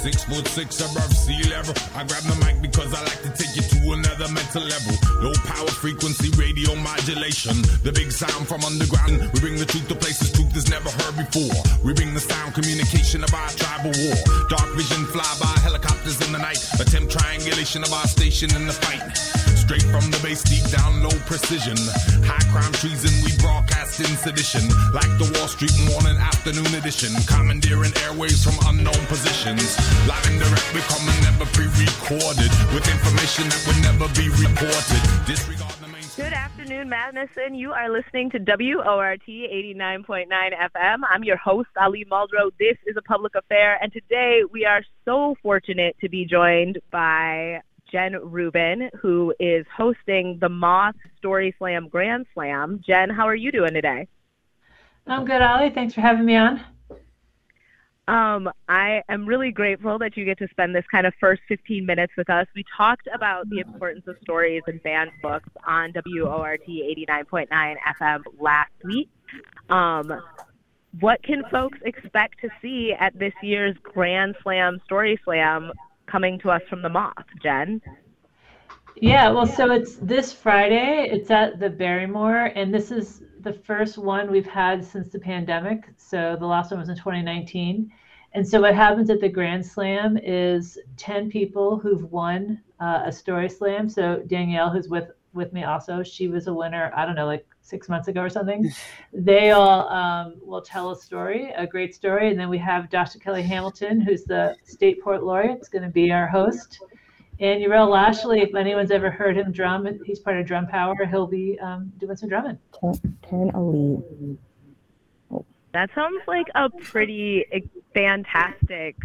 Six foot six above sea level. I grab the mic because I like to take you to another mental level. Low power frequency radio modulation. The big sound from underground. We bring the truth to places truth is never heard before. We bring the sound communication of our tribal war. Dark vision fly by helicopters in the night. Attempt triangulation of our station in the fight. Straight from the base, deep down, no precision. High crime treason, we broadcast in sedition. Like the Wall Street morning afternoon edition. Commandeering airwaves from unknown positions. Live and direct, we come and never pre-recorded. With information that would never be reported. Disregard the main... Good afternoon, Madison. You are listening to WORT 89.9 FM. I'm your host, Ali Muldrow. This is a public affair, and today we are so fortunate to be joined by Jen Rubin, who is hosting the Moth Story Slam Grand Slam. Jen, how are you doing today? I'm good, Ali. Thanks for having me on. Um, I am really grateful that you get to spend this kind of first 15 minutes with us. We talked about the importance of stories and banned books on WORT 89.9 FM last week. Um, what can folks expect to see at this year's Grand Slam Story Slam coming to us from the Moth, Jen? Yeah, well, so it's this Friday. It's at the Barrymore, and this is the first one we've had since the pandemic. So the last one was in 2019. And so what happens at the Grand Slam is 10 people who've won uh, a story slam. So Danielle, who's with with me also, she was a winner. I don't know, like six months ago or something. they all um, will tell a story, a great story, and then we have Dr. Kelly Hamilton, who's the state poet laureate, is going to be our host. And Uriel Lashley, if anyone's ever heard him drum, he's part of Drum Power. He'll be um, doing some drumming. Turn, turn a lead. That sounds like a pretty fantastic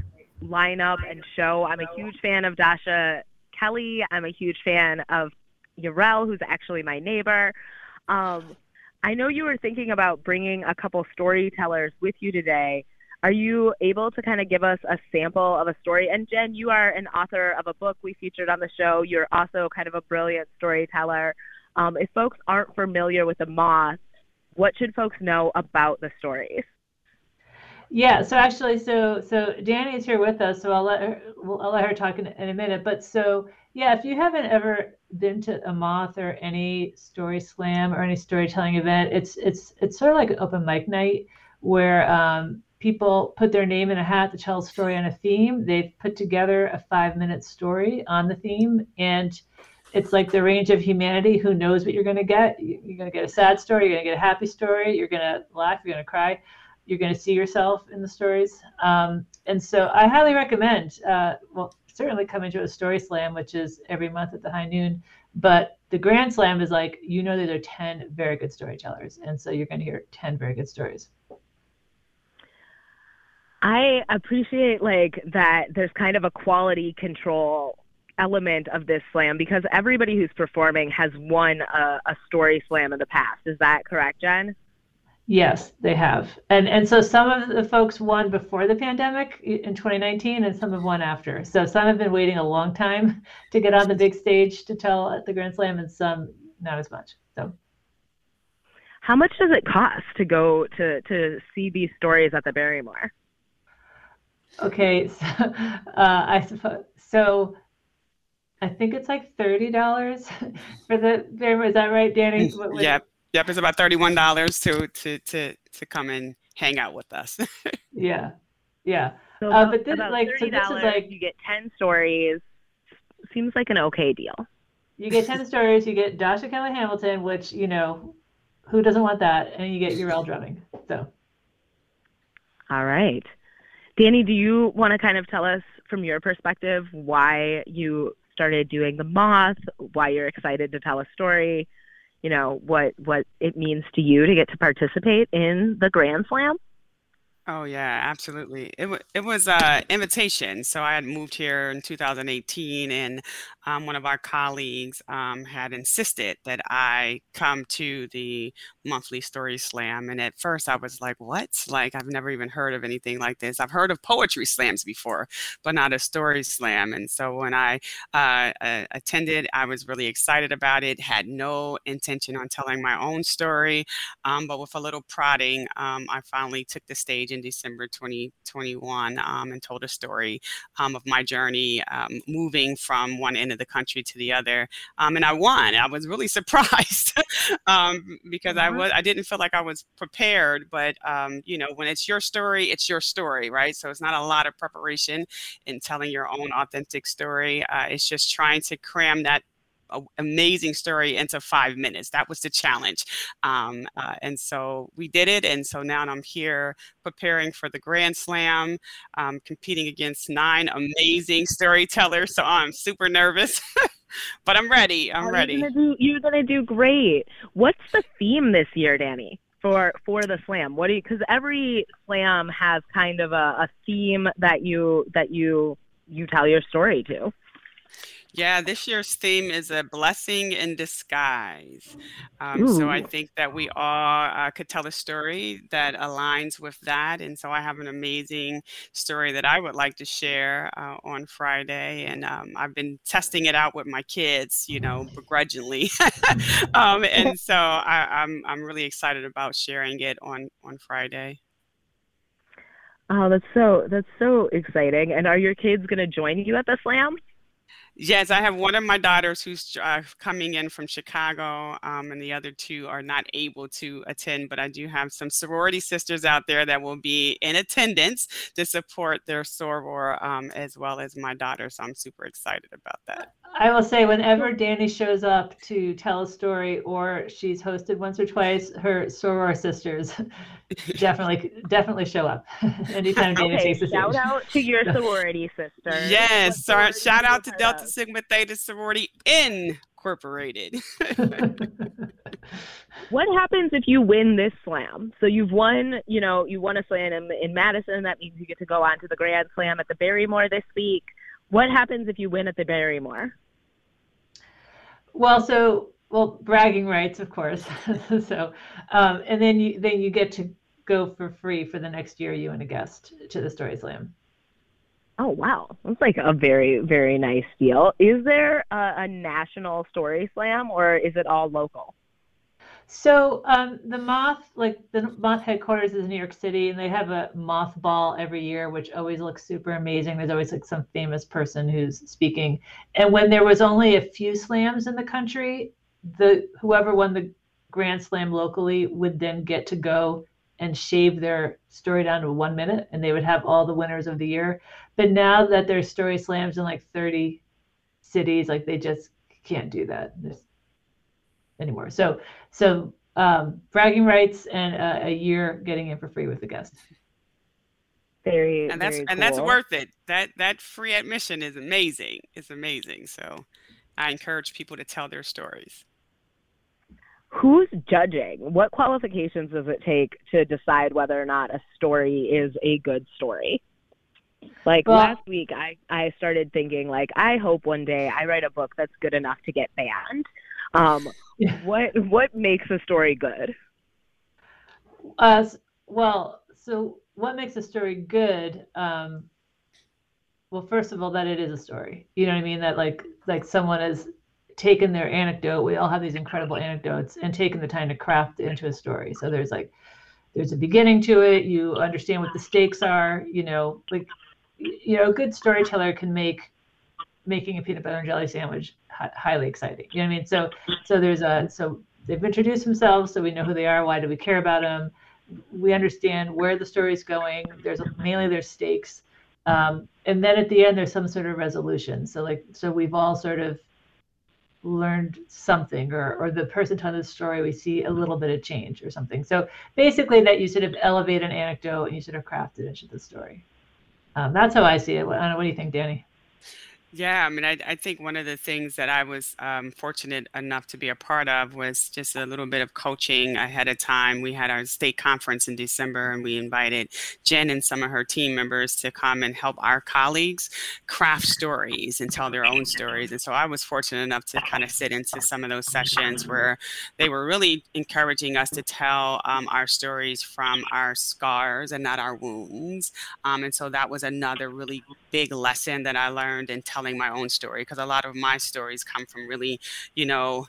lineup and show. I'm a huge fan of Dasha Kelly. I'm a huge fan of Uriel, who's actually my neighbor. Um, I know you were thinking about bringing a couple storytellers with you today. Are you able to kind of give us a sample of a story? And Jen, you are an author of a book we featured on the show. You're also kind of a brilliant storyteller. Um, if folks aren't familiar with the moth, what should folks know about the stories? Yeah, so actually, so so Danny is here with us, so I'll let her I'll let her talk in, in a minute. But so yeah, if you haven't ever been to a moth or any story slam or any storytelling event, it's it's it's sort of like an open mic night where um, people put their name in a hat to tell a story on a theme. They've put together a five minute story on the theme, and it's like the range of humanity. Who knows what you're going to get? You're going to get a sad story. You're going to get a happy story. You're going to laugh. You're going to cry you're going to see yourself in the stories. Um, and so I highly recommend, uh, well, certainly coming to a story slam, which is every month at the high noon. But the grand slam is like, you know, that there are 10 very good storytellers. And so you're going to hear 10 very good stories. I appreciate like that there's kind of a quality control element of this slam because everybody who's performing has won a, a story slam in the past. Is that correct, Jen? Yes, they have. And and so some of the folks won before the pandemic in 2019 and some have won after. So some have been waiting a long time to get on the big stage to tell at the Grand Slam and some not as much. So how much does it cost to go to to see these stories at the Barrymore? Okay, so uh, I suppose so I think it's like thirty dollars for the Barrymore. Is that right, Danny? What, yep. Yep, it's about thirty-one dollars to to to to come and hang out with us. yeah, yeah. So uh, but this like so this is like you get ten stories. Seems like an okay deal. You get ten stories. You get Dasha Kelly Hamilton, which you know, who doesn't want that? And you get Uriel drumming. So. All right, Danny, do you want to kind of tell us from your perspective why you started doing the moth, why you're excited to tell a story? You know what what it means to you to get to participate in the Grand Slam? Oh yeah, absolutely. It was it was a invitation. So I had moved here in 2018, and um, one of our colleagues um, had insisted that I come to the monthly story slam. And at first, I was like, "What? Like I've never even heard of anything like this. I've heard of poetry slams before, but not a story slam." And so when I uh, uh, attended, I was really excited about it. Had no intention on telling my own story, um, but with a little prodding, um, I finally took the stage in December 2021 um, and told a story um, of my journey um, moving from one end of the country to the other. Um, and I won. I was really surprised um, because I mm-hmm. was I didn't feel like I was prepared. But um, you know, when it's your story, it's your story, right? So it's not a lot of preparation in telling your own authentic story. Uh, it's just trying to cram that amazing story into five minutes. That was the challenge. Um, uh, and so we did it. And so now I'm here preparing for the Grand Slam, um, competing against nine amazing storytellers. So I'm super nervous. but I'm ready. I'm ready. You're gonna, do, you're gonna do great. What's the theme this year, Danny? for for the slam what do you because every slam has kind of a, a theme that you that you you tell your story to yeah, this year's theme is a blessing in disguise. Um, so I think that we all uh, could tell a story that aligns with that. And so I have an amazing story that I would like to share uh, on Friday. And um, I've been testing it out with my kids, you know, begrudgingly. um, and so I, I'm, I'm really excited about sharing it on, on Friday. Oh, that's so that's so exciting! And are your kids going to join you at the slam? Yes, I have one of my daughters who's uh, coming in from Chicago, um, and the other two are not able to attend. But I do have some sorority sisters out there that will be in attendance to support their soror um, as well as my daughter. So I'm super excited about that. I will say, whenever Danny shows up to tell a story, or she's hosted once or twice, her soror sisters definitely definitely show up anytime Danny okay, takes the Shout out to your sorority sister. Yes, sorority shout out to Delta Sigma Theta Sorority Incorporated. what happens if you win this slam? So you've won, you know, you won a slam in, in Madison. That means you get to go on to the Grand Slam at the Barrymore this week. What happens if you win at the Barrymore? Well, so well, bragging rights, of course. so, um, and then you then you get to go for free for the next year, you and a guest, to the Story Slam. Oh wow, that's like a very very nice deal. Is there a, a national Story Slam or is it all local? So um, the Moth, like the Moth headquarters is in New York City, and they have a Moth Ball every year, which always looks super amazing. There's always like some famous person who's speaking. And when there was only a few slams in the country, the whoever won the Grand Slam locally would then get to go and shave their story down to one minute, and they would have all the winners of the year. But now that there's story slams in like 30 cities, like they just can't do that. Anymore. So so um, bragging rights and a, a, year getting in for free with the guest. Very and that's very and that's worth it. That that free admission is amazing. It's amazing. So I encourage people to tell their stories. Who's judging? What qualifications does it take to decide whether or not a story is a good story? Like well, last week, I, I started thinking like I hope one day I write a book that's good enough to get banned. Um, what what makes a story good? Uh, well, so what makes a story good? Um, well, first of all, that it is a story. You know what I mean? That like like someone has taken their anecdote. We all have these incredible anecdotes and taken the time to craft it into a story. So there's like there's a beginning to it. You understand what the stakes are. You know, like you know, a good storyteller can make making a peanut butter and jelly sandwich highly exciting. You know what I mean? So so there's a so they've introduced themselves, so we know who they are. Why do we care about them? We understand where the story's going. There's mainly there's stakes, um, and then at the end there's some sort of resolution. So like so we've all sort of learned something or or the person telling the story we see a little bit of change or something so basically that you sort of elevate an anecdote and you sort of craft it into the story um, that's how i see it. What, what do you think danny Yeah, I mean, I, I think one of the things that I was um, fortunate enough to be a part of was just a little bit of coaching ahead of time. We had our state conference in December, and we invited Jen and some of her team members to come and help our colleagues craft stories and tell their own stories. And so I was fortunate enough to kind of sit into some of those sessions where they were really encouraging us to tell um, our stories from our scars and not our wounds. Um, and so that was another really big lesson that I learned in telling telling my own story because a lot of my stories come from really, you know,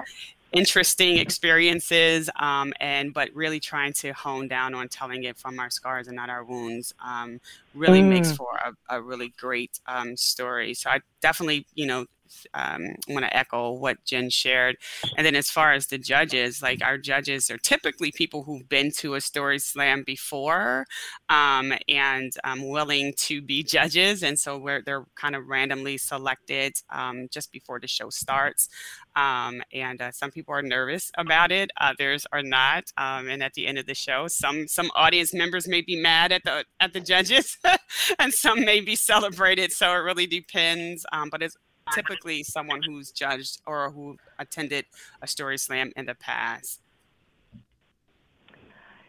interesting experiences um, and but really trying to hone down on telling it from our scars and not our wounds um, really mm. makes for a, a really great um, story so i definitely you know um, I want to echo what Jen shared. And then as far as the judges, like our judges are typically people who've been to a story slam before um, and um, willing to be judges. And so we're, they're kind of randomly selected um, just before the show starts. Um, and uh, some people are nervous about it, others are not. Um, and at the end of the show, some some audience members may be mad at the at the judges, and some may be celebrated. So it really depends. but it's typically someone who's judged or who attended a story slam in the past.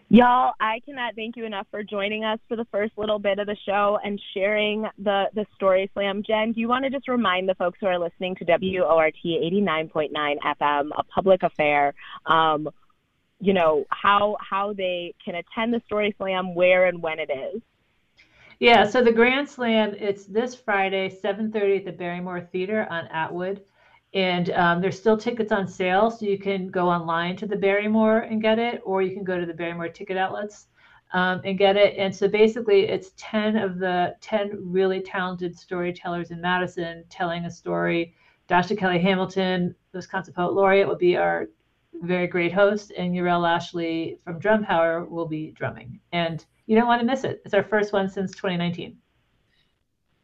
Y'all, I cannot thank you enough for joining us for the first little bit of the show and sharing the the story slam. Jen, do you want to just remind the folks who are listening to WORT 89.9 FM, a public affair, um, you know, how how they can attend the story slam, where and when it is? Yeah, so the Grand Slam, it's this Friday, 7.30 at the Barrymore Theater on Atwood. And um, there's still tickets on sale, so you can go online to the Barrymore and get it, or you can go to the Barrymore ticket outlets um, and get it. And so basically, it's 10 of the 10 really talented storytellers in Madison telling a story. Dasha Kelly Hamilton, Wisconsin Poet Laureate, will be our very great host, and Uriel Lashley from Drum Power will be drumming. And you don't want to miss it. It's our first one since 2019.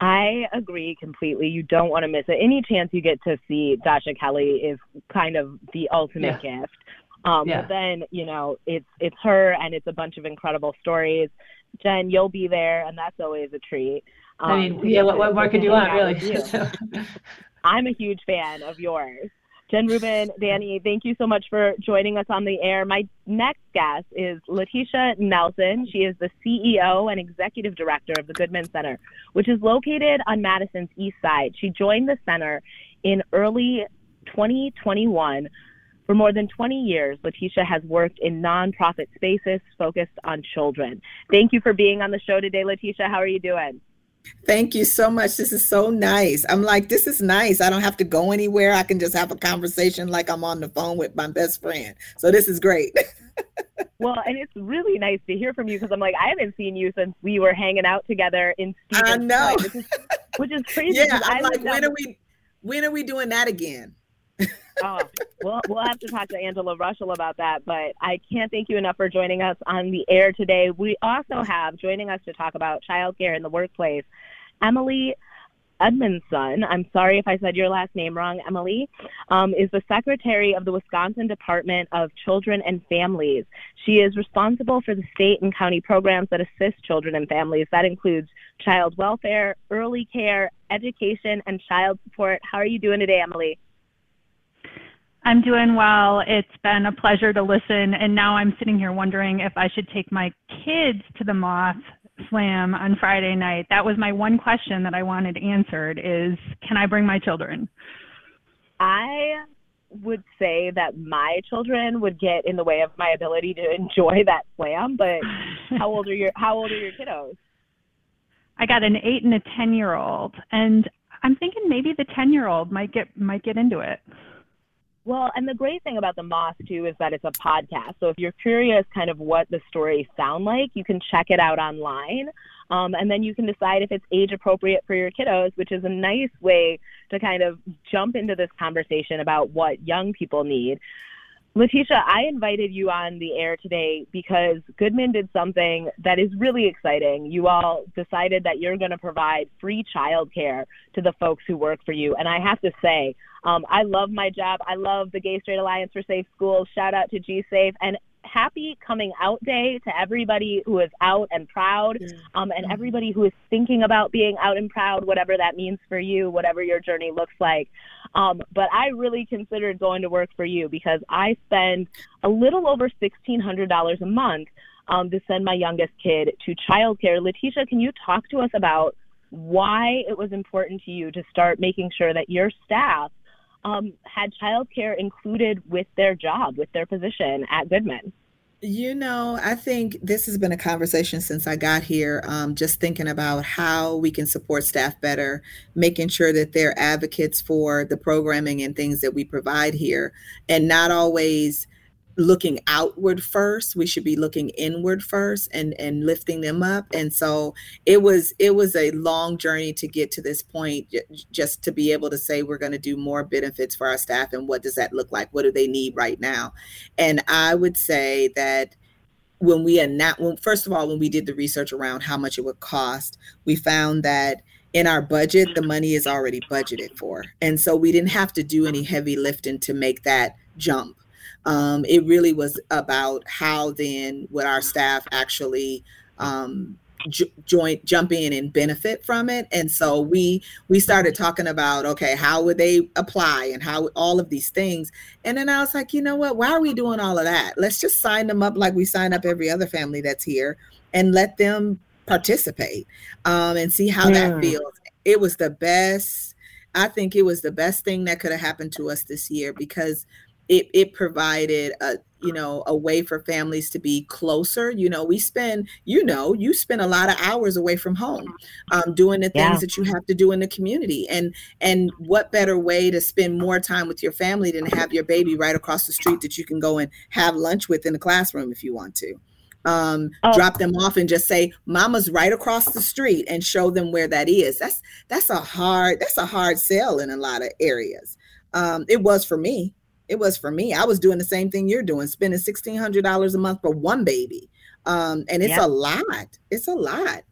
I agree completely. You don't want to miss it. Any chance you get to see Dasha Kelly is kind of the ultimate yeah. gift. Um, yeah. But then, you know, it's it's her and it's a bunch of incredible stories. Jen, you'll be there, and that's always a treat. Um, I mean, yeah, what, what more could you want, really? I'm a huge fan of yours. Jen Rubin, Danny, thank you so much for joining us on the air. My next guest is Letesha Nelson. She is the CEO and Executive Director of the Goodman Center, which is located on Madison's East Side. She joined the center in early 2021. For more than 20 years, Letesha has worked in nonprofit spaces focused on children. Thank you for being on the show today, Letesha. How are you doing? Thank you so much. This is so nice. I'm like, this is nice. I don't have to go anywhere. I can just have a conversation like I'm on the phone with my best friend. So this is great. well, and it's really nice to hear from you because I'm like, I haven't seen you since we were hanging out together in Stevens I know. which, is, which is crazy. yeah, I'm like, when um are we when are we doing that again? Oh, well, we'll have to talk to Angela Russell about that. But I can't thank you enough for joining us on the air today. We also have joining us to talk about childcare in the workplace, Emilie Edmondson. I'm sorry if I said your last name wrong, Emilie, um, is the secretary of the Wisconsin Department of Children and Families. She is responsible for the state and county programs that assist children and families. That includes child welfare, early care, education, and child support. How are you doing today, Emilie? I'm doing well. It's been a pleasure to listen. And now I'm sitting here wondering if I should take my kids to the Moth Slam on Friday night. That was my one question that I wanted answered is can I bring my children? I would say that my children would get in the way of my ability to enjoy that slam, but how old are your how old are your kiddos? I got an 8 and a 10 year old and I'm thinking maybe the 10 year old might get might get into it. Well, and the great thing about the Moth too is that it's a podcast. So if you're curious kind of what the stories sound like, you can check it out online. Um, and then you can decide if it's age appropriate for your kiddos, which is a nice way to kind of jump into this conversation about what young people need. Letesha, I invited you on the air today because Goodman did something that is really exciting. You all decided that you're going to provide free childcare to the folks who work for you. And I have to say, um, I love my job. I love the Gay Straight Alliance for Safe Schools. Shout out to GSAFE. And happy coming out day to everybody who is out and proud um, and everybody who is thinking about being out and proud, whatever that means for you, whatever your journey looks like. Um, but I really considered going to work for you because I spend a little over $1,600 a month um, to send my youngest kid to childcare. Letesha, can you talk to us about why it was important to you to start making sure that your staff um, had childcare included with their job, with their position at Goodman? You know, I think this has been a conversation since I got here, um, just thinking about how we can support staff better, making sure that they're advocates for the programming and things that we provide here, and not always looking outward first. We should be looking inward first and and lifting them up. And so it was it was a long journey to get to this point just to be able to say we're going to do more benefits for our staff and what does that look like? What do they need right now? And i would say that when we announced well, first of all when we did the research around how much it would cost we found that in our budget the money is already budgeted for. And so we didn't have to do any heavy lifting to make that jump um, it really was about how then would our staff actually um, join jump in and benefit from it. And so we we started talking about okay how would they apply and how all of these things. And then i was like you know what? Why are we doing all of that? Let's just sign them up like we sign up every other family that's here and let them participate um, and see how yeah. that feels. It was the best i think it was the best thing that could have happened to us this year because it, it provided a you know a way for families to be closer. You know we spend you know you spend a lot of hours away from home um, doing the things yeah. that you have to do in the community. And and what better way to spend more time with your family than have your baby right across the street that you can go and have lunch with in the classroom if you want to? Um, oh. drop them off and just say mama's right across the street and show them where that is. That's that's a hard that's a hard sell in a lot of areas. Um, it was for me it was for me. I was doing the same thing you're doing, spending sixteen hundred dollars a month for one baby, um, and it's a lot. It's a lot.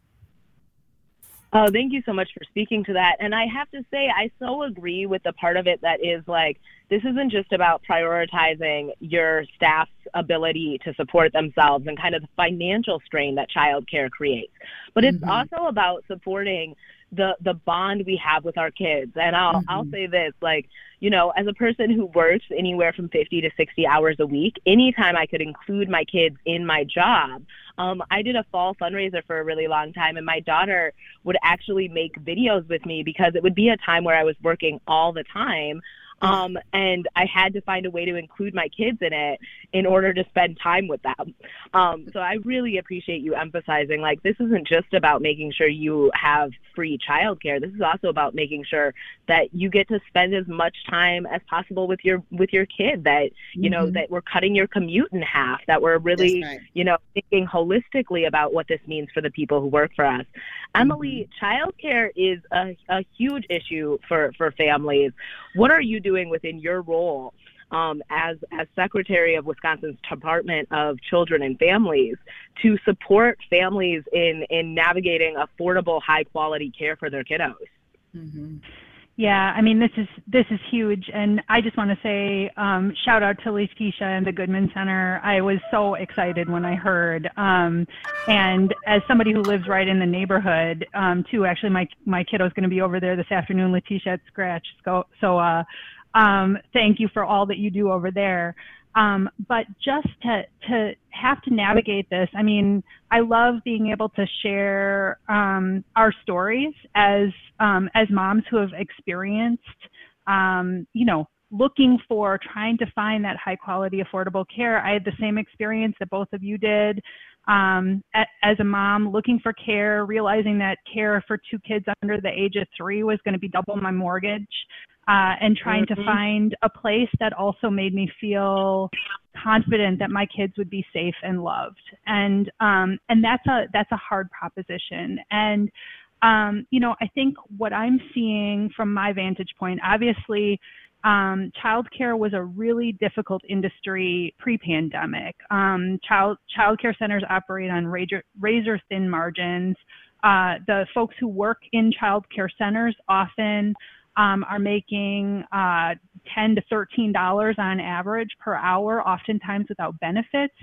Oh, thank you so much for speaking to that. And I have to say, I so agree with the part of it that is like, this isn't just about prioritizing your staff's ability to support themselves and kind of the financial strain that childcare creates, but it's mm-hmm. also about supporting the the bond we have with our kids. And I'll mm-hmm. I'll say this, like, you know, as a person who works anywhere from 50 to 60 hours a week, anytime I could include my kids in my job, um, I did a fall fundraiser for a really long time, and my daughter would actually make videos with me because it would be a time where I was working all the time. Um, and I had to find a way to include my kids in it in order to spend time with them. Um, so I really appreciate you emphasizing like this isn't just about making sure you have free childcare. This is also about making sure that you get to spend as much time as possible with your with your kid. That you mm-hmm. know that we're cutting your commute in half. That we're really right. you know thinking holistically about what this means for the people who work for us. Emilie, mm-hmm. childcare is a, a huge issue for for families. What are you doing? Doing within your role um, as as secretary of Wisconsin's Department of Children and Families to support families in in navigating affordable, high quality care for their kiddos. Mm-hmm. Yeah, I mean this is this is huge, and I just want to say um, shout out to Letesha and the Goodman Center. I was so excited when I heard, um, and as somebody who lives right in the neighborhood um, too. Actually, my my kiddo's going to be over there this afternoon. Letesha at Scratch, so so uh, um, thank you for all that you do over there. Um, but just to to have to navigate this, I mean, I love being able to share um, our stories as um, as moms who have experienced, um, you know, looking for trying to find that high quality, affordable care. I had the same experience that both of you did. Um, as a mom, looking for care, realizing that care for two kids under the age of three was going to be double my mortgage uh, and trying mm-hmm. to find a place that also made me feel confident that my kids would be safe and loved. And um, and that's a that's a hard proposition. And um, you know, I think what I'm seeing from my vantage point, obviously, um, childcare was a really difficult industry pre-pandemic. Um, child childcare centers operate on razor, razor thin margins. Uh, the folks who work in childcare centers often um, are making uh, 10 to 13 dollars on average per hour, oftentimes without benefits,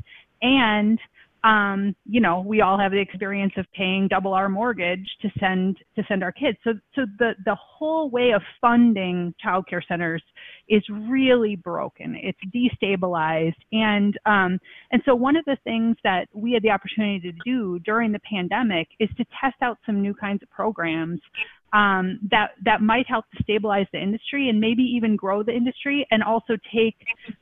and um, you know, we all have the experience of paying double our mortgage to send to send our kids. So, so the the whole way of funding childcare centers is really broken. It's destabilized, and um, and so one of the things that we had the opportunity to do during the pandemic is to test out some new kinds of programs um, that that might help to stabilize the industry and maybe even grow the industry and also take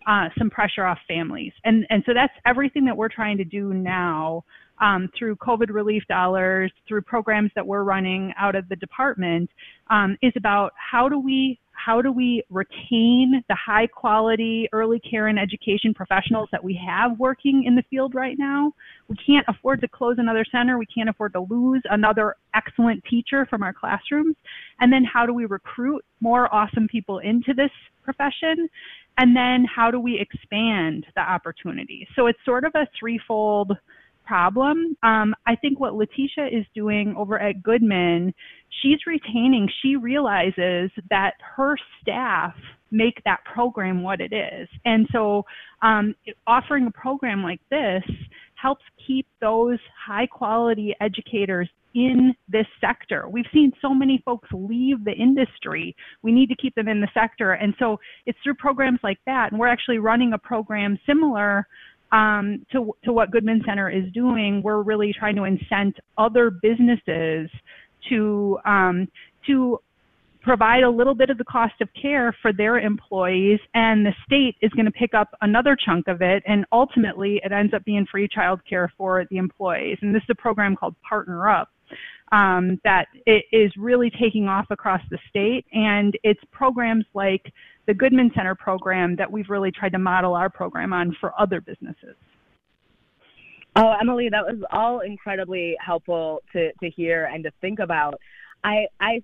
uh, some pressure off families. And and so that's everything that we're trying to do now um, through COVID relief dollars, through programs that we're running out of the department, um, is about how do we how do we retain the high quality early care and education professionals that we have working in the field right now? We can't afford to close another center. We can't afford to lose another excellent teacher from our classrooms. And then how do we recruit more awesome people into this profession? And then how do we expand the opportunity? So it's sort of a threefold problem. Um, I think what Letesha is doing over at Goodman, she's retaining, she realizes that her staff make that program what it is. And so um, offering a program like this helps keep those high quality educators in this sector. We've seen so many folks leave the industry. We need to keep them in the sector. And so it's through programs like that. And we're actually running a program similar um, to, to what Goodman Center is doing, we're really trying to incent other businesses to um, to provide a little bit of the cost of care for their employees, and the state is going to pick up another chunk of it, and ultimately it ends up being free child care for the employees. And this is a program called Partner Up. Um, that it is really taking off across the state, and it's programs like the Goodman Center program that we've really tried to model our program on for other businesses. Oh, Emilie, that was all incredibly helpful to, to hear and to think about. I I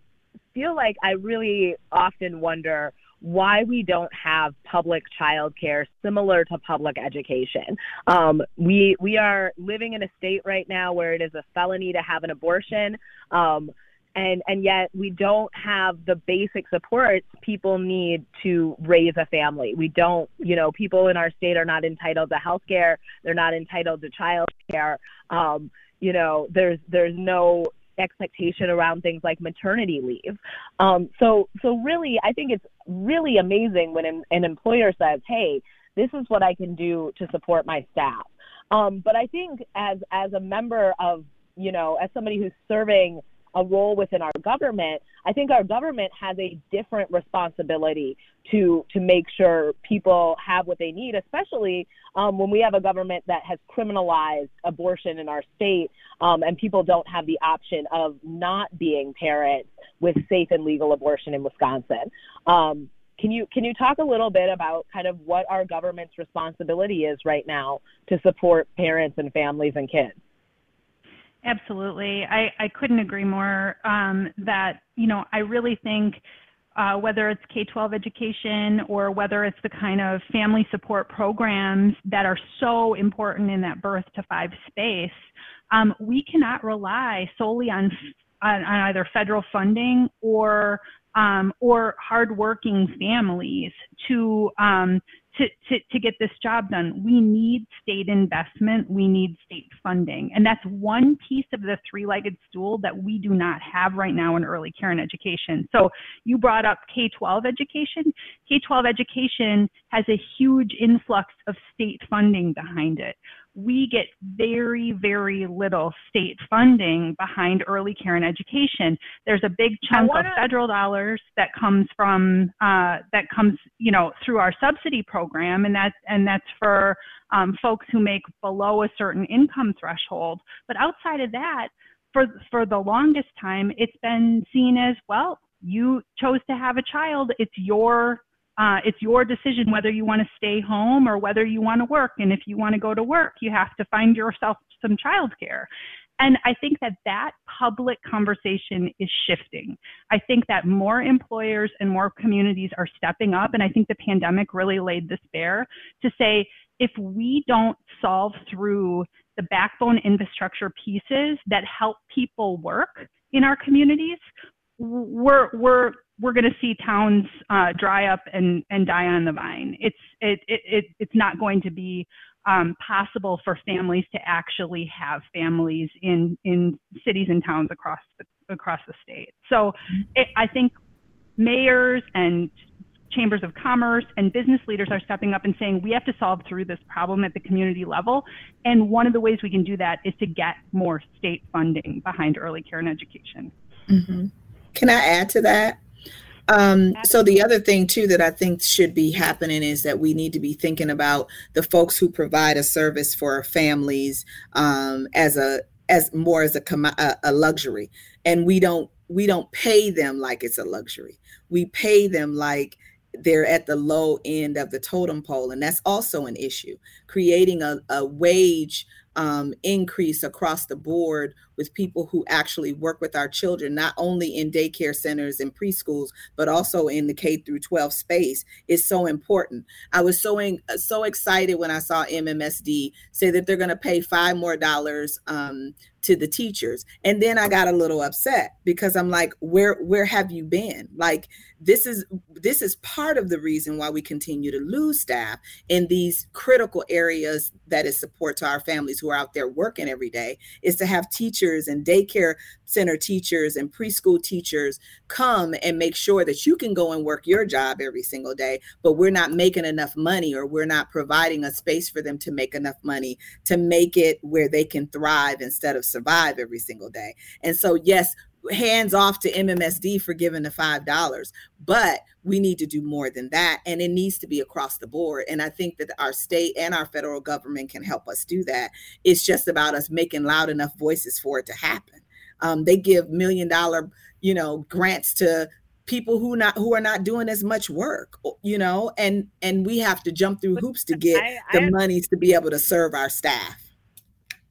feel like I really often wonder why we don't have public childcare similar to public education. Um, we we are living in a state right now where it is a felony to have an abortion. Um, and and yet we don't have the basic supports people need to raise a family. We don't, you know, people in our state are not entitled to health care. They're not entitled to child care. Um, you know, there's there's no expectation around things like maternity leave. Um, so so really, I think it's really amazing when an, an employer says, "Hey, this is what I can do to support my staff." Um, but I think as as a member of you know, as somebody who's serving a role within our government, I think our government has a different responsibility to to make sure people have what they need, especially um, when we have a government that has criminalized abortion in our state, um, and people don't have the option of not being parents with safe and legal abortion in Wisconsin. Um, can you can you talk a little bit about kind of what our government's responsibility is right now to support parents and families and kids? Absolutely. I, I couldn't agree more um, that, you know, I really think uh, whether it's K 12 education or whether it's the kind of family support programs that are so important in that birth to five space, um, we cannot rely solely on, on, on either federal funding or um, or hardworking families to um, to, to, to get this job done. We need state investment. We need state funding. And that's one piece of the three legged stool that we do not have right now in early care and education. So you brought up K 12 education. K 12 education has a huge influx of state funding behind it we get very, very little state funding behind early care and education. There's a big chunk wanna... of federal dollars that comes from uh, that comes, you know, through our subsidy program, and that's and that's for um, folks who make below a certain income threshold. But outside of that, for for the longest time, it's been seen as well. You chose to have a child. It's your uh, it's your decision whether you want to stay home or whether you want to work. And if you want to go to work, you have to find yourself some childcare. And I think that that public conversation is shifting. I think that more employers and more communities are stepping up. And I think the pandemic really laid this bare to say if we don't solve through the backbone infrastructure pieces that help people work in our communities, we're we're we're going to see towns uh, dry up and, and die on the vine. It's it, it, it it's not going to be um, possible for families to actually have families in in cities and towns across the, across the state. So it, I think mayors and chambers of commerce and business leaders are stepping up and saying we have to solve through this problem at the community level. And one of the ways we can do that is to get more state funding behind early care and education. Mm-hmm. Can I add to that? Um, so the other thing too that I think should be happening is that we need to be thinking about the folks who provide a service for our families um, as a as more as a, a, a luxury, and we don't we don't pay them like it's a luxury. We pay them like they're at the low end of the totem pole, and that's also an issue. Creating a, a wage um, increase across the board with people who actually work with our children, not only in daycare centers and preschools, but also in the K through 12 space is so important. I was so in, so excited when I saw MMSD say that they're going to pay five more dollars um, to the teachers, and then I got a little upset because I'm like, where where have you been? Like this is this is part of the reason why we continue to lose staff in these critical areas that is support to our families who are out there working every day is to have teachers teachers and daycare center teachers and preschool teachers come and make sure that you can go and work your job every single day, but we're not making enough money or we're not providing a space for them to make enough money to make it where they can thrive instead of survive every single day. And so, yes, hands off to MMSD for giving the five dollars, but we need to do more than that, and it needs to be across the board. And I think that our state and our federal government can help us do that. It's just about us making loud enough voices for it to happen. Um, they give million dollar, you know, grants to people who not who are not doing as much work you know and and we have to jump through hoops to get I, I the monies to be able to serve our staff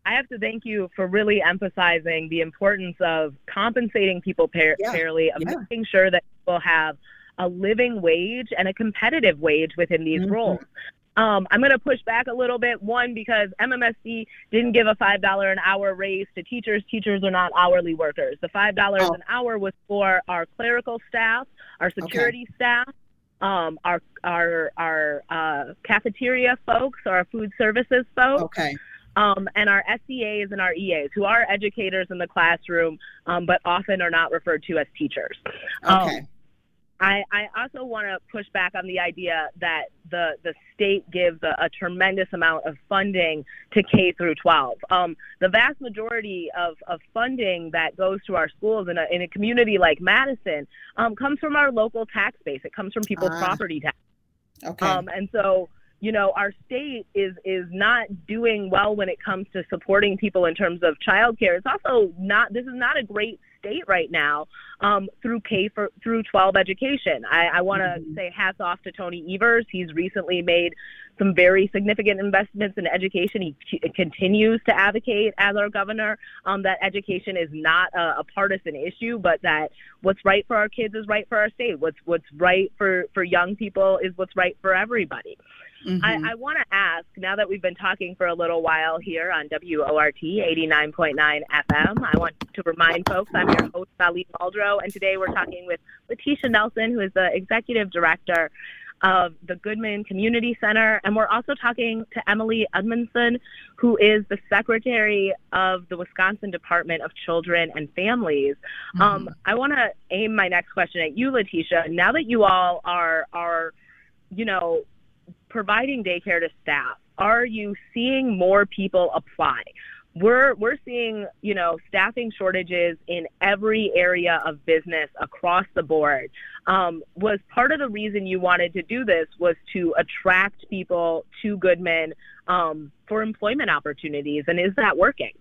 I have to thank you for really emphasizing the importance of compensating people par- yeah. fairly, of yeah. making sure that people have a living wage and a competitive wage within these mm-hmm. roles. Um, I'm going to push back a little bit. One, because MMSD didn't give a $5 an hour raise to teachers. Teachers are not hourly workers. The $5 oh. an hour was for our clerical staff, our security okay. staff, um, our our our uh, cafeteria folks, our food services folks. Okay um, and our SEAs and our EAs, who are educators in the classroom, um, but often are not referred to as teachers. Um, okay. Um, I, I, also want to push back on the idea that the, the state gives a, a tremendous amount of funding to K through 12. Um, the vast majority of, of funding that goes to our schools in a, in a community like Madison um, comes from our local tax base. It comes from people's uh, property tax. Okay. Um, and so you know, our state is is not doing well when it comes to supporting people in terms of childcare. It's also not. This is not a great state right now um, through K for through 12 education. I, I want to mm-hmm. say hats off to Tony Evers. He's recently made some very significant investments in education. He c- continues to advocate as our governor um, that education is not a, a, partisan issue, but that what's right for our kids is right for our state. What's what's right for for young people is what's right for everybody. Mm-hmm. I, I want to ask now that we've been talking for a little while here on WORT 89.9 FM, I want to remind folks I'm your host, Ali Muldrow, and today we're talking with Letesha Nelson, who is the executive director of the Goodman Community Center. And we're also talking to Emilie Edmondson, who is the secretary of the Wisconsin Department of Children and Families. Mm-hmm. Um, I want to aim my next question at you, Letesha. Now that you all are, are you know, providing daycare to staff, are you seeing more people apply? We're we're seeing, you know, staffing shortages in every area of business across the board. Um, was part of the reason you wanted to do this was to attract people to Goodman um, for employment opportunities, and is that working?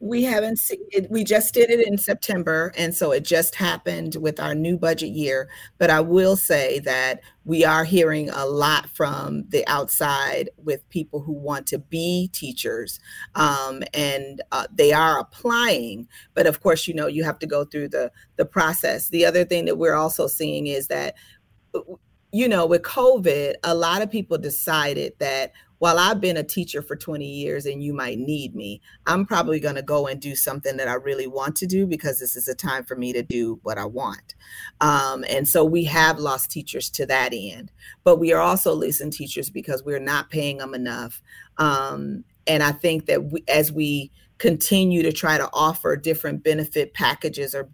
We haven't seen it. We just did it in September. And so it just happened with our new budget year. But I will say that we are hearing a lot from the outside with people who want to be teachers. Um, and uh, they are applying. But of course, you know, you have to go through the, the process. The other thing that we're also seeing is that, you know, with COVID, a lot of people decided that while I've been a teacher for 20 years and you might need me, I'm probably going to go and do something that I really want to do because this is a time for me to do what I want. Um, and so we have lost teachers to that end, but we are also losing teachers because we're not paying them enough. Um, and I think that we, as we continue to try to offer different benefit packages or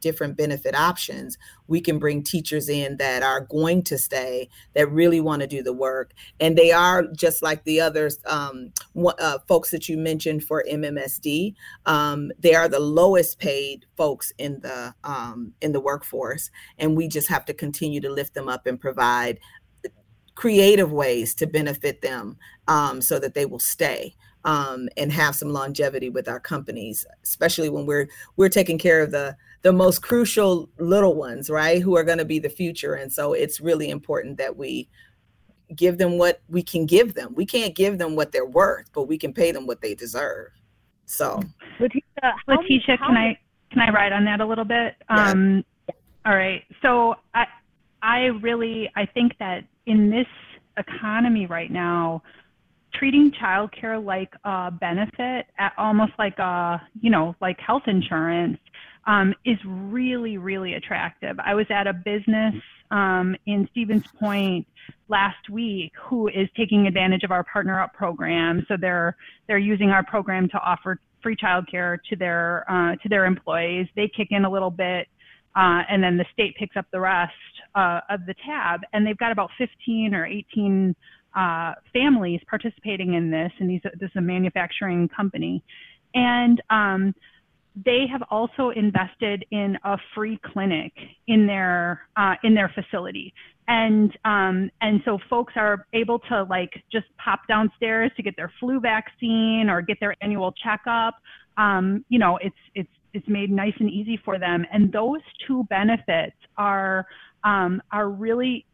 different benefit options, we can bring teachers in that are going to stay, that really want to do the work. And they are just like the others, um, uh, folks that you mentioned for MMSD. Um, they are the lowest paid folks in the um, in the workforce, and we just have to continue to lift them up and provide creative ways to benefit them um, so that they will stay um, and have some longevity with our companies, especially when we're we're taking care of the the most crucial little ones, right? Who are going to be the future, and so it's really important that we give them what we can give them. We can't give them what they're worth, but we can pay them what they deserve. So, Letesha, Letesha can I can I ride on that a little bit? Yeah. Um, all right. So I I really I think that in this economy right now treating childcare like a benefit, almost like a, you know, like health insurance, um, is really, really attractive. I was at a business um, in Stevens Point last week who is taking advantage of our Partner Up program. So they're they're using our program to offer free childcare to their uh, to their employees. They kick in a little bit. Uh, and then the state picks up the rest uh, of the tab, and they've got about 15 or 18 uh, families participating in this, and these, this is a manufacturing company. And um, they have also invested in a free clinic in their uh, in their facility, and um, and so folks are able to like just pop downstairs to get their flu vaccine or get their annual checkup. Um, you know, it's it's it's made nice and easy for them, and those two benefits are um, are really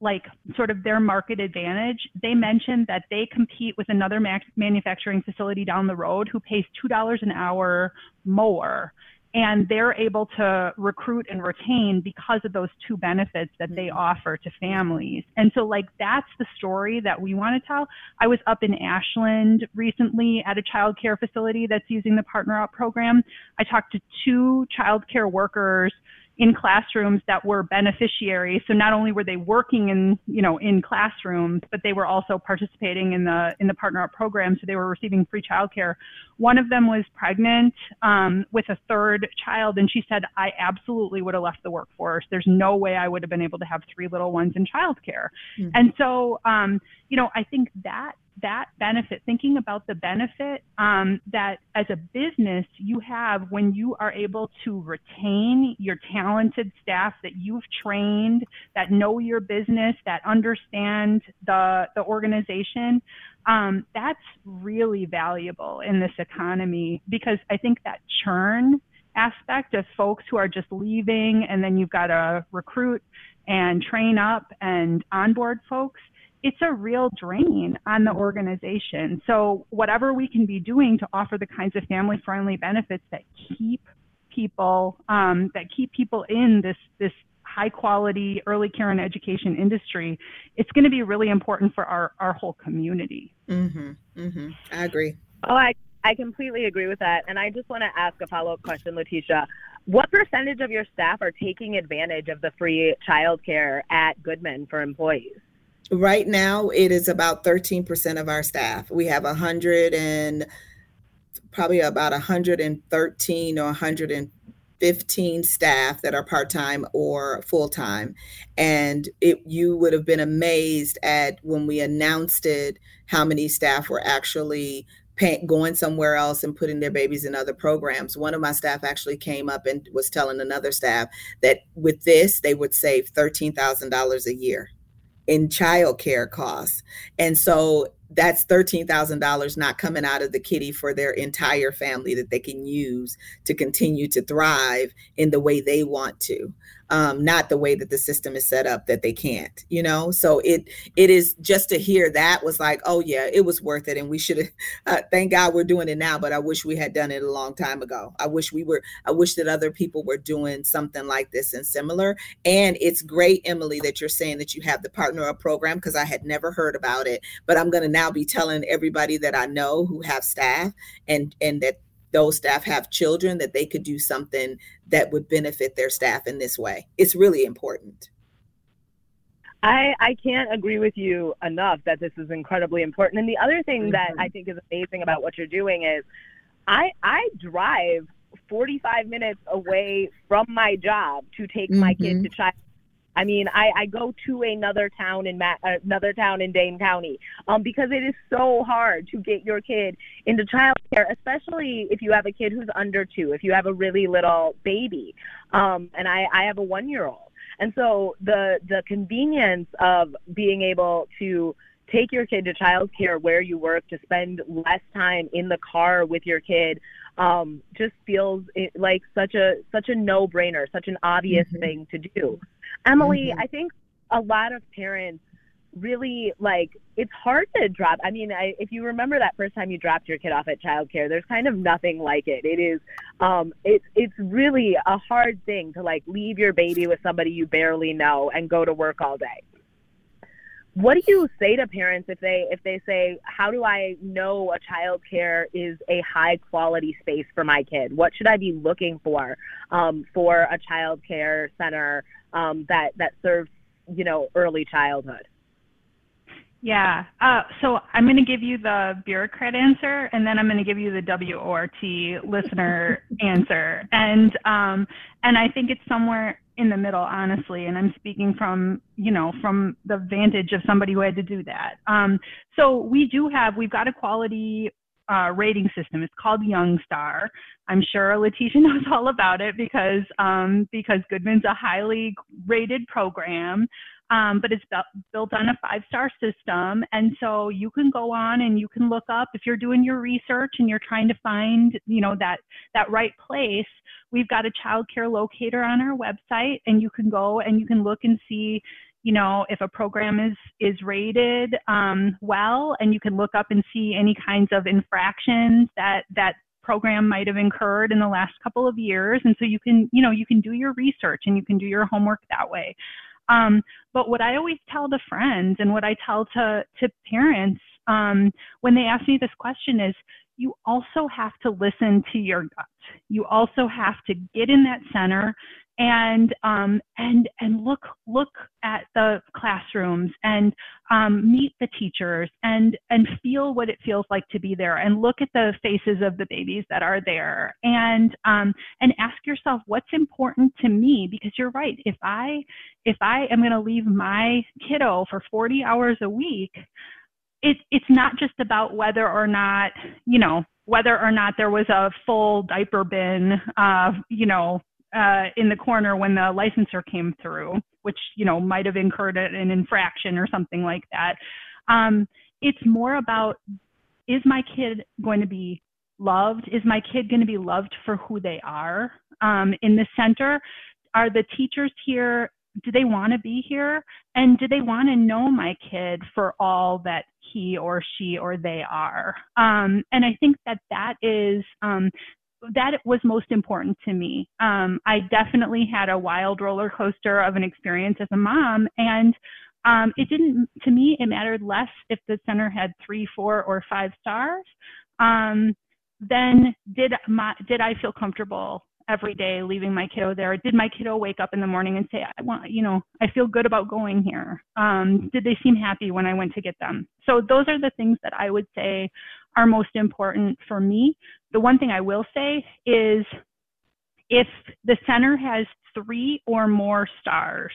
like sort of their market advantage, they mentioned that they compete with another manufacturing facility down the road who pays $2 an hour more. And they're able to recruit and retain because of those two benefits that they mm-hmm. offer to families. And so, like, that's the story that we want to tell. I was up in Ashland recently at a child care facility that's using the Partner Up program. I talked to two child care workers in classrooms that were beneficiaries. So not only were they working in, you know, in classrooms, but they were also participating in the in the partner up program. So they were receiving free childcare. One of them was pregnant um, with a third child, and she said, "I absolutely would have left the workforce. There's no way I would have been able to have three little ones in childcare." Mm-hmm. And so, um, you know, I think that that benefit, thinking about the benefit um, that as a business you have when you are able to retain your talented staff that you've trained, that know your business, that understand the, the organization, um, that's really valuable in this economy because I think that churn aspect of folks who are just leaving and then you've got to recruit and train up and onboard folks it's a real drain on the organization. So whatever we can be doing to offer the kinds of family friendly benefits that keep people um, that keep people in this this high quality early care and education industry, it's going to be really important for our, our whole community. Mm-hmm. Mm-hmm. I agree. Oh, I, I completely agree with that. And I just want to ask a follow up question, Letesha. What percentage of your staff are taking advantage of the free childcare at Goodman for employees? Right now, it is about 13% of our staff. We have 100 and probably about 113 or 115 staff that are part-time or full-time and it you would have been amazed at when we announced it how many staff were actually pay, going somewhere else and putting their babies in other programs. One of my staff actually came up and was telling another staff that with this they would save $13,000 a year in childcare costs. And so that's $13,000 not coming out of the kitty for their entire family that they can use to continue to thrive in the way they want to. Um, not the way that the system is set up that they can't you know? So it it is just to hear that was like oh yeah it was worth it and we should have uh, thank god we're doing it now but i wish we had done it a long time ago. I wish we were i wish that other people were doing something like this and similar. And it's great emilie that you're saying that you have the partner up program because i had never heard about it but i'm going to now be telling everybody that i know who have staff and and that those staff have children that they could do something that would benefit their staff in this way. It's really important. I, I can't agree with you enough that this is incredibly important. And the other thing mm-hmm. that I think is amazing about what you're doing is I I drive 45 minutes away from my job to take mm-hmm. my kid to child I mean, I, I go to another town in Ma- another town in Dane County um, because it is so hard to get your kid into childcare, especially if you have a kid who's under two, if you have a really little baby. Um, and I, I have a one year old. And so the the convenience of being able to take your kid to childcare where you work to spend less time in the car with your kid um, just feels like such a such a no brainer, such an obvious mm-hmm. thing to do. Emilie, mm-hmm. I think a lot of parents really like it's hard to drop. I mean, I, if you remember that first time you dropped your kid off at childcare, there's kind of nothing like it. It is, um, it's it's really a hard thing to like leave your baby with somebody you barely know and go to work all day what do you say to parents if they if they say how do i know a child care is a high quality space for my kid what should i be looking for um, for a child care center um, that that serves you know early childhood yeah. Uh, so I'm going to give you the bureaucrat answer, and then I'm going to give you the WORT listener answer. And um, and I think it's somewhere in the middle, honestly. And I'm speaking from you know from the vantage of somebody who had to do that. Um, so we do have we've got a quality uh, rating system. It's called Youngstar. I'm sure Letesha knows all about it because um, because Goodman's a highly rated program um, but it's built on a five star system. And so you can go on and you can look up if you're doing your research and you're trying to find, you know, that, that right place. We've got a child care locator on our website and you can go and you can look and see, you know, if a program is, is rated um, well, and you can look up and see any kinds of infractions that, that program might have incurred in the last couple of years and so you can you know you can do your research and you can do your homework that way um, but what I always tell to friends and what I tell to, to parents um, when they ask me this question is you also have to listen to your gut. You also have to get in that center and um, and and look look at the classrooms and um, meet the teachers and and feel what it feels like to be there and look at the faces of the babies that are there. And um, and ask yourself what's important to me? Because you're right. If I if I am going to leave my kiddo for 40 hours a week it, it's not just about whether or not you know whether or not there was a full diaper bin, uh, you know, uh, in the corner when the licensor came through, which you know might have incurred an infraction or something like that. Um, it's more about is my kid going to be loved? Is my kid going to be loved for who they are um, in the center? Are the teachers here? Do they want to be here? And do they want to know my kid for all that he or she or they are? Um, and I think that that is um, that was most important to me. Um, I definitely had a wild roller coaster of an experience as a mom, and um, it didn't. To me, it mattered less if the center had three, four, or five stars. Um, then did my did I feel comfortable every day leaving my kiddo there? Did my kiddo wake up in the morning and say, I want, you know, I feel good about going here? Um, did they seem happy when I went to get them? So those are the things that I would say are most important for me. The one thing I will say is if the center has three or more stars,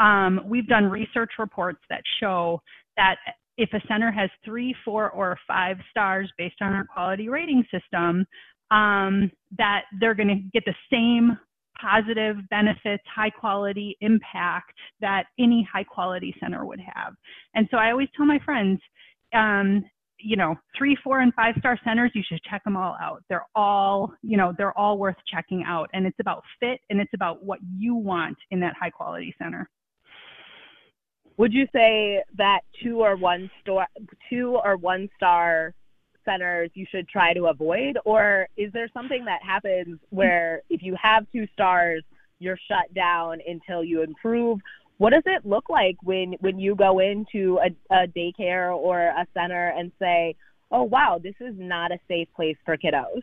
um, we've done research reports that show that if a center has three, four, or five stars based on our quality rating system, um, that they're going to get the same positive benefits, high quality impact that any high quality center would have. And so I always tell my friends, um, you know, three, four, and five star centers, you should check them all out. They're all, you know, they're all worth checking out. And it's about fit and it's about what you want in that high quality center. Would you say that two or one store, two or one star centers you should try to avoid, or is there something that happens where if you have two stars, you're shut down until you improve? What does it look like when when you go into a, a daycare or a center and say, "Oh wow, this is not a safe place for kiddos"?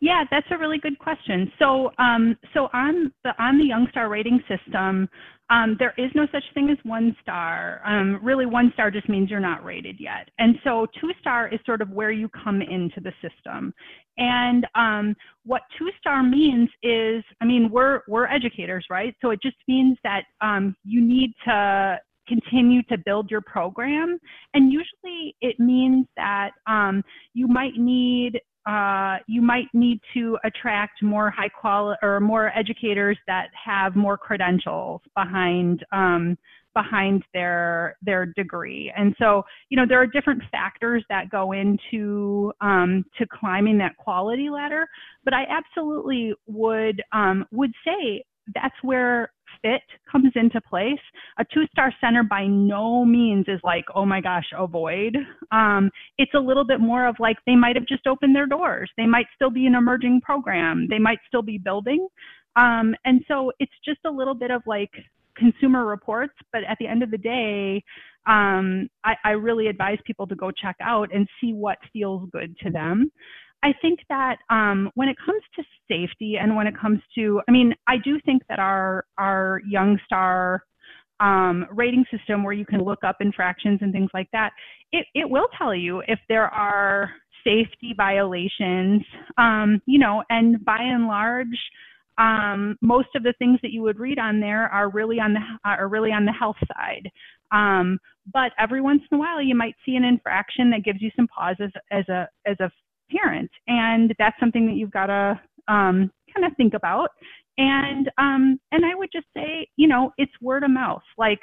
Yeah, that's a really good question. So, um, so on the on the Youngstar rating system, um, there is no such thing as one star. Um, really, one star just means you're not rated yet. And so, two star is sort of where you come into the system. And um, what two star means is, I mean, we're we're educators, right? So it just means that um, you need to continue to build your program. And usually it means that um, you might need uh, you might need to attract more high quality or more educators that have more credentials behind um, behind their their degree. And so, you know, there are different factors that go into um, to climbing that quality ladder. But I absolutely would um, would say that's where fit comes into place. A two star center by no means is like, oh my gosh, avoid. Um, it's a little bit more of like they might have just opened their doors. They might still be an emerging program. They might still be building. Um, and so it's just a little bit of like consumer reports, but at the end of the day, um, I, I really advise people to go check out and see what feels good to them. I think that um, when it comes to safety and when it comes to, I mean, I do think that our our Youngstar um, rating system, where you can look up infractions and things like that, it, it will tell you if there are safety violations. Um, you know, and by and large, um, most of the things that you would read on there are really on the are really on the health side. Um, but every once in a while, you might see an infraction that gives you some pause as, as a as a parent. And that's something that you've got to um, kind of think about. And um, and I would just say, you know, it's word of mouth. Like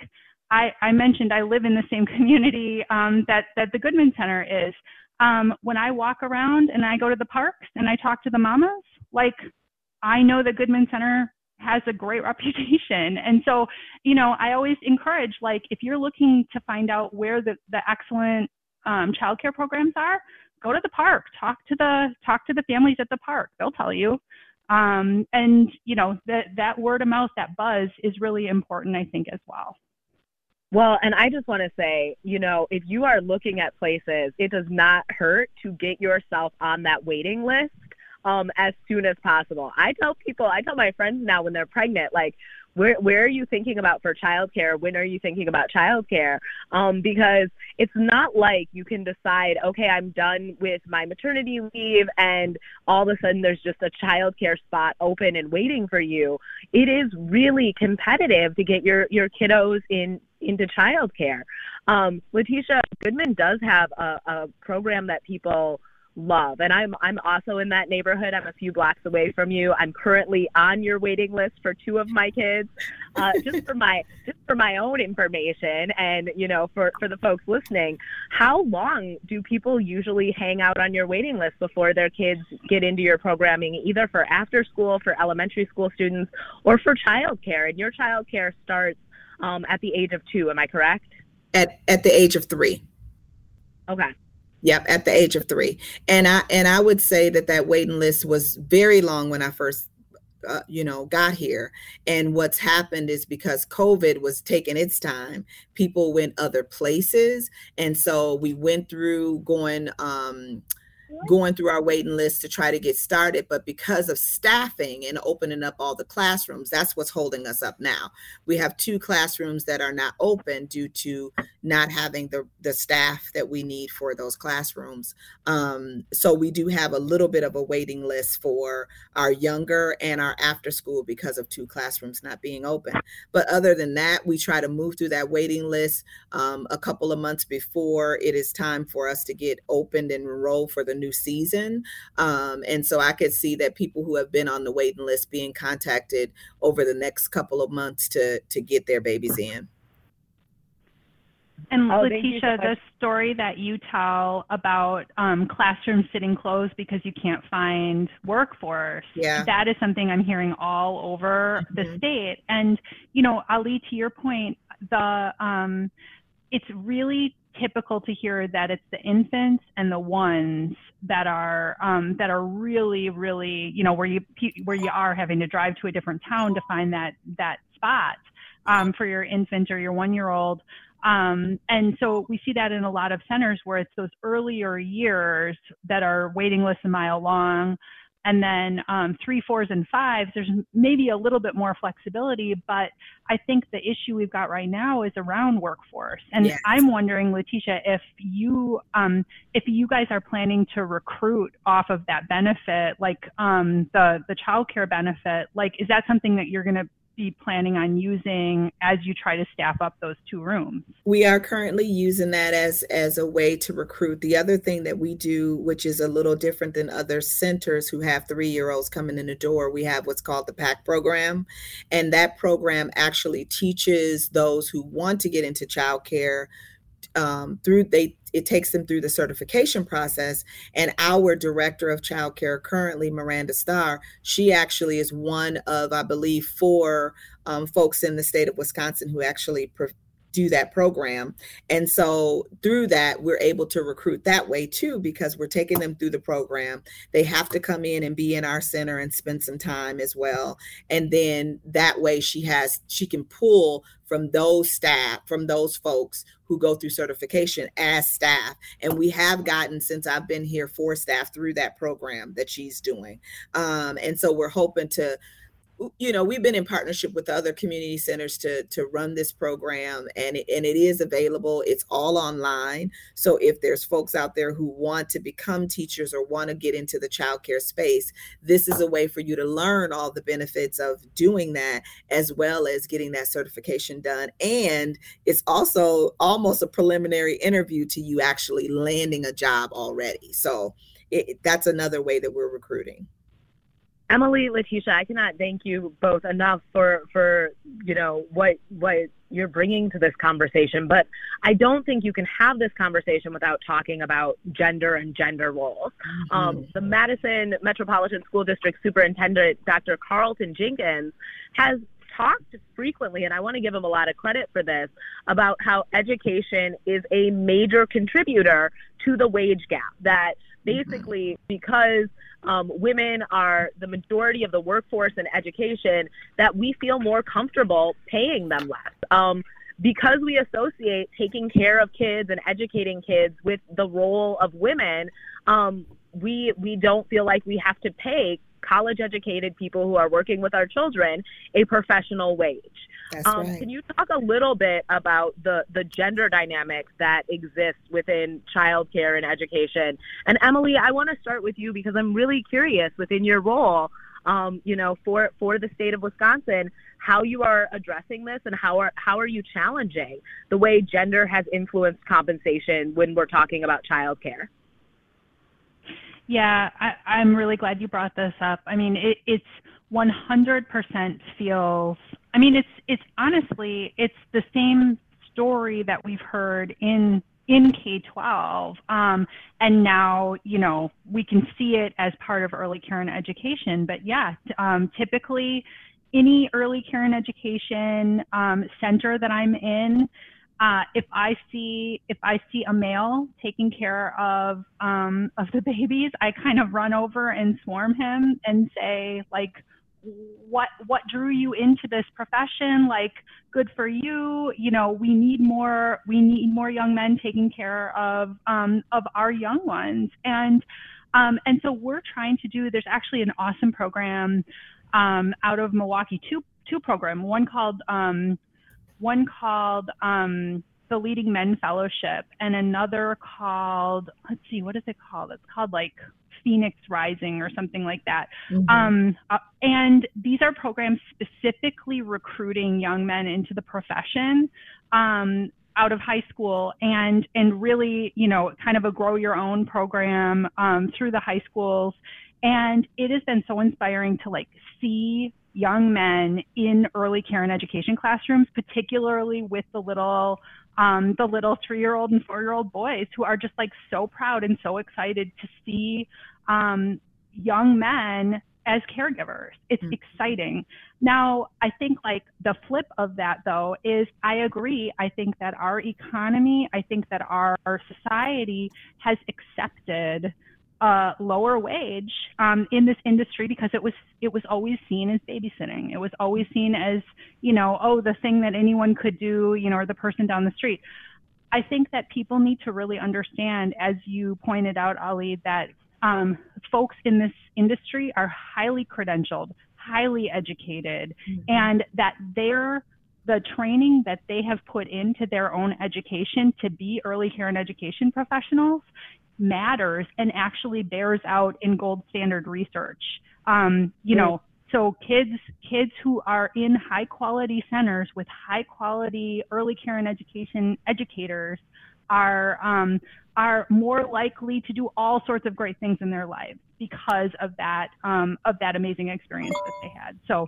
I, I mentioned, I live in the same community um, that that the Goodman Center is. Um, when I walk around and I go to the parks and I talk to the mamas, like I know the Goodman Center has a great reputation. And so, you know, I always encourage like if you're looking to find out where the, the excellent um, childcare programs are, go to the park, talk to the talk to the families at the park. They'll tell you. Um, and you know that that word of mouth, that buzz, is really important, I think, as well. Well, and I just want to say, you know, if you are looking at places, it does not hurt to get yourself on that waiting list um, as soon as possible. I tell people, I tell my friends now when they're pregnant, like, where where are you thinking about for childcare? When are you thinking about childcare? Um, because it's not like you can decide, okay, I'm done with my maternity leave, and all of a sudden there's just a childcare spot open and waiting for you. It is really competitive to get your your kiddos in into childcare. Um, Letesha Goodman does have a, a program that people love. And I'm I'm also in that neighborhood. I'm a few blocks away from you. I'm currently on your waiting list for two of my kids, uh, just for my just for my own information, and you know for for the folks listening. How long do people usually hang out on your waiting list before their kids get into your programming, either for after school, for elementary school students, or for childcare? And your childcare starts um, at the age of two. Am I correct? At at the age of three. Okay. Yep, at the age of three, and I and I would say that that waiting list was very long when I first, uh, you know, got here. And what's happened is because COVID was taking its time, people went other places, and so we went through going. Um, going through our waiting list to try to get started. But because of staffing and opening up all the classrooms, that's what's holding us up now. We have two classrooms that are not open due to not having the, the staff that we need for those classrooms. Um, so we do have a little bit of a waiting list for our younger and our after school because of two classrooms not being open. But other than that, we try to move through that waiting list um, a couple of months before it is time for us to get opened and enrolled for the new season. Um, and so I could see that people who have been on the waiting list being contacted over the next couple of months to to get their babies in. And Oh, thank you so Letesha, the story that you tell about um, classrooms sitting closed because you can't find workforce, Yeah. that is something I'm hearing all over the Mhm. state. And, you know, Ali, to your point, the um, it's really typical to hear that it's the infants and the ones that are um, that are really, really, you know, where you where you are having to drive to a different town to find that that spot um, for your infant or your one year old. Um, and so we see that in a lot of centers where it's those earlier years that are waiting lists a mile long. And then um, three, fours, and fives, there's maybe a little bit more flexibility, but I think the issue we've got right now is around workforce. And Yes. I'm wondering, Letesha, if you um, if you guys are planning to recruit off of that benefit, like um, the the child care benefit, like is that something that you're going to be planning on using as you try to staff up those two rooms? we are currently using that as as a way to recruit the other thing that we do which is a little different than other centers who have three year olds coming in the door we have what's called the pac program and that program actually teaches those who want to get into childcare um, through they it takes them through the certification process. And our director of childcare currently miranda starr she actually is one of i believe four um, folks in the state of wisconsin who actually pro- do that program. And so through that, we're able to recruit that way too, because we're taking them through the program. They have to come in and be in our center and spend some time as well. And then that way she has, she can pull from those staff, from those folks who go through certification as staff. And we have gotten, since I've been here, four staff through that program that she's doing. Um, and so we're hoping to you know we've been in partnership with other community centers to to run this program and it, and it is available. It's all online. So if there's folks out there who want to become teachers or want to get into the childcare space this is a way for you to learn all the benefits of doing that as well as getting that certification done. And it's also almost a preliminary interview to you actually landing a job already. So it, that's another way that we're recruiting Emilie, Letesha, I cannot thank you both enough for for you know what what you're bringing to this conversation. But I don't think you can have this conversation without talking about gender and gender roles. Um, the Madison Metropolitan School District Superintendent, Dr. Carlton Jenkins, has talked frequently, and I want to give him a lot of credit for this, about how education is a major contributor to the wage gap. That basically, because um, women are the majority of the workforce in education, that we feel more comfortable paying them less. Um, because we associate taking care of kids and educating kids with the role of women, um, we we don't feel like we have to pay college educated people who are working with our children a professional wage. Um, right. Can you talk a little bit about the, the gender dynamics that exist within childcare and education? And Emilie, I want to start with you because I'm really curious within your role, um, you know, for, for the state of Wisconsin, how you are addressing this and how are, how are you challenging the way gender has influenced compensation when we're talking about childcare? Yeah, I, I'm really glad you brought this up. I mean, it, it's 100% feels. I mean, it's it's honestly it's the same story that we've heard in in K-12, um, and now you know we can see it as part of early care and education. But yeah, um, typically any early care and education um, center that I'm in, uh, if I see if I see a male taking care of um, of the babies, I kind of run over and swarm him and say like, what what drew you into this profession? Like, good for you. You know, we need more we need more young men taking care of um, of our young ones and. Um, and so we're trying to do. There's actually an awesome program um, out of Milwaukee, two two program. One called um, one called um, the Leading Men Fellowship, and another called let's see, what is it called? It's called like Phoenix Rising or something like that. Mhm. Um, uh, and these are programs specifically recruiting young men into the profession. Um, out of high school and and really you know kind of a grow your own program um, through the high schools and it has been so inspiring to like see young men in early care and education classrooms, particularly with the little um, the little three year old and four year old boys who are just like so proud and so excited to see um, young men as caregivers. It's mm-hmm. exciting. Now, I think like the flip of that though is I agree. I think that our economy, I think that our, our society has accepted a lower wage um, in this industry because it was it was always seen as babysitting. It was always seen as you know oh the thing that anyone could do you know or the person down the street. I think that people need to really understand, as you pointed out, Ali, that um, folks in this industry are highly credentialed, highly educated, mm-hmm. and that their the training that they have put into their own education to be early care and education professionals matters and actually bears out in gold standard research. Um, you mm-hmm. know, so kids kids who are in high quality centers with high quality early care and education educators are um, are more likely to do all sorts of great things in their lives because of that um, of that amazing experience that they had. So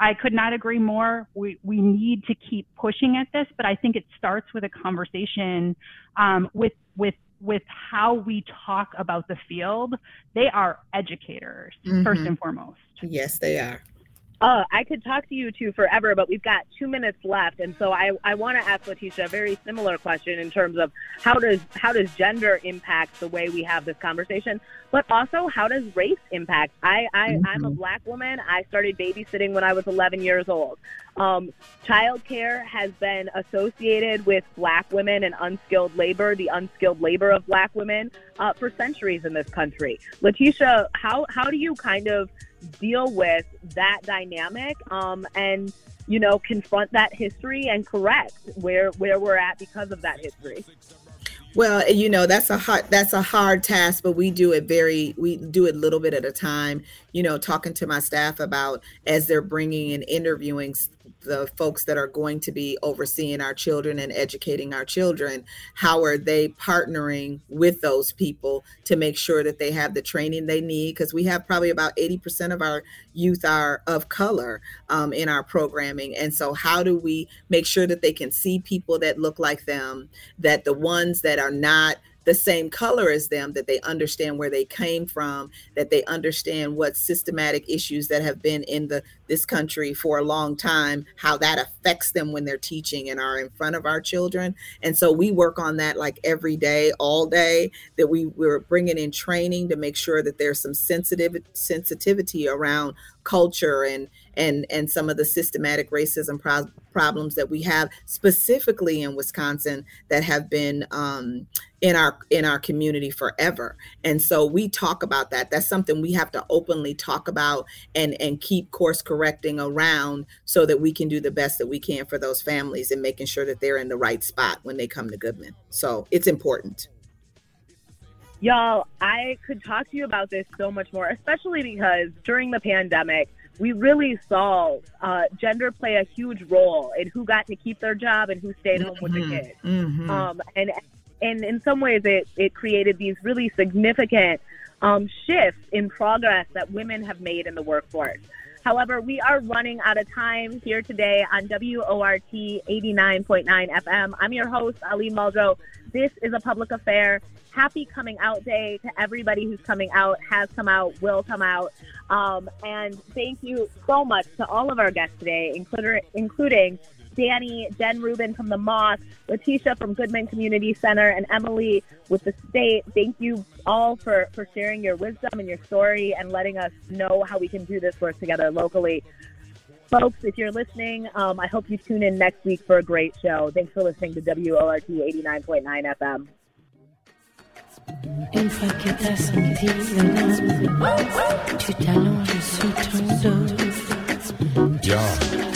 I could not agree more. We we need to keep pushing at this, but I think it starts with a conversation um, with with with how we talk about the field. They are educators mm-hmm. first and foremost. Yes, they are. Uh, I could talk to you two forever, but we've got two minutes left, and so I, I want to ask Letesha a very similar question in terms of how does how does gender impact the way we have this conversation, but also how does race impact? I, I mm-hmm. I'm a black woman. I started babysitting when I was 11 years old. Um, childcare has been associated with black women and unskilled labor, the unskilled labor of black women, uh, for centuries in this country. Letesha, how how do you kind of deal with that dynamic um, and you know confront that history and correct where where we're at because of that history well, you know, that's a hard that's a hard task, but we do it very we do it a little bit at a time. You know, talking to my staff about as they're bringing and interviewing the folks that are going to be overseeing our children and educating our children, how are they partnering with those people to make sure that they have the training they need? Because we have probably about 80% of our youth are of color um, in our programming. And so, how do we make sure that they can see people that look like them, that the ones that are not the same color as them, that they understand where they came from, that they understand what systematic issues that have been in the this country for a long time, how that affects them when they're teaching and are in front of our children. And so we work on that like every day, all day, that we, we're bringing in training to make sure that there's some sensitive sensitivity around culture and and and some of the systematic racism pro- problems that we have specifically in Wisconsin that have been um, in our in our community forever and so we talk about that that's something we have to openly talk about and and keep course correcting around so that we can do the best that we can for those families and making sure that they're in the right spot when they come to goodman so it's important y'all i could talk to you about this so much more especially because during the pandemic we really saw uh, gender play a huge role in who got to keep their job and who stayed home mm-hmm. with the mm-hmm. kids. Mm-hmm. Um, and and in some ways it, it created these really significant um, shifts in progress that women have made in the workforce. However, we are running out of time here today on WORT 89.9 FM. I'm your host, Ali Muldrow. This is a public affair. Happy coming out day to everybody who's coming out, has come out, will come out. Um, and thank you so much to all of our guests today, including, including Danny, Jen Rubin from the Moth, Letesha from Goodman Community Center, and Emilie with the state. Thank you all for, for sharing your wisdom and your story and letting us know how we can do this work together locally. Folks, if you're listening, um, I hope you tune in next week for a great show. Thanks for listening to WORT 89.9 FM. Une fois que t'as senti le tu t'allonges ton dos. Yeah.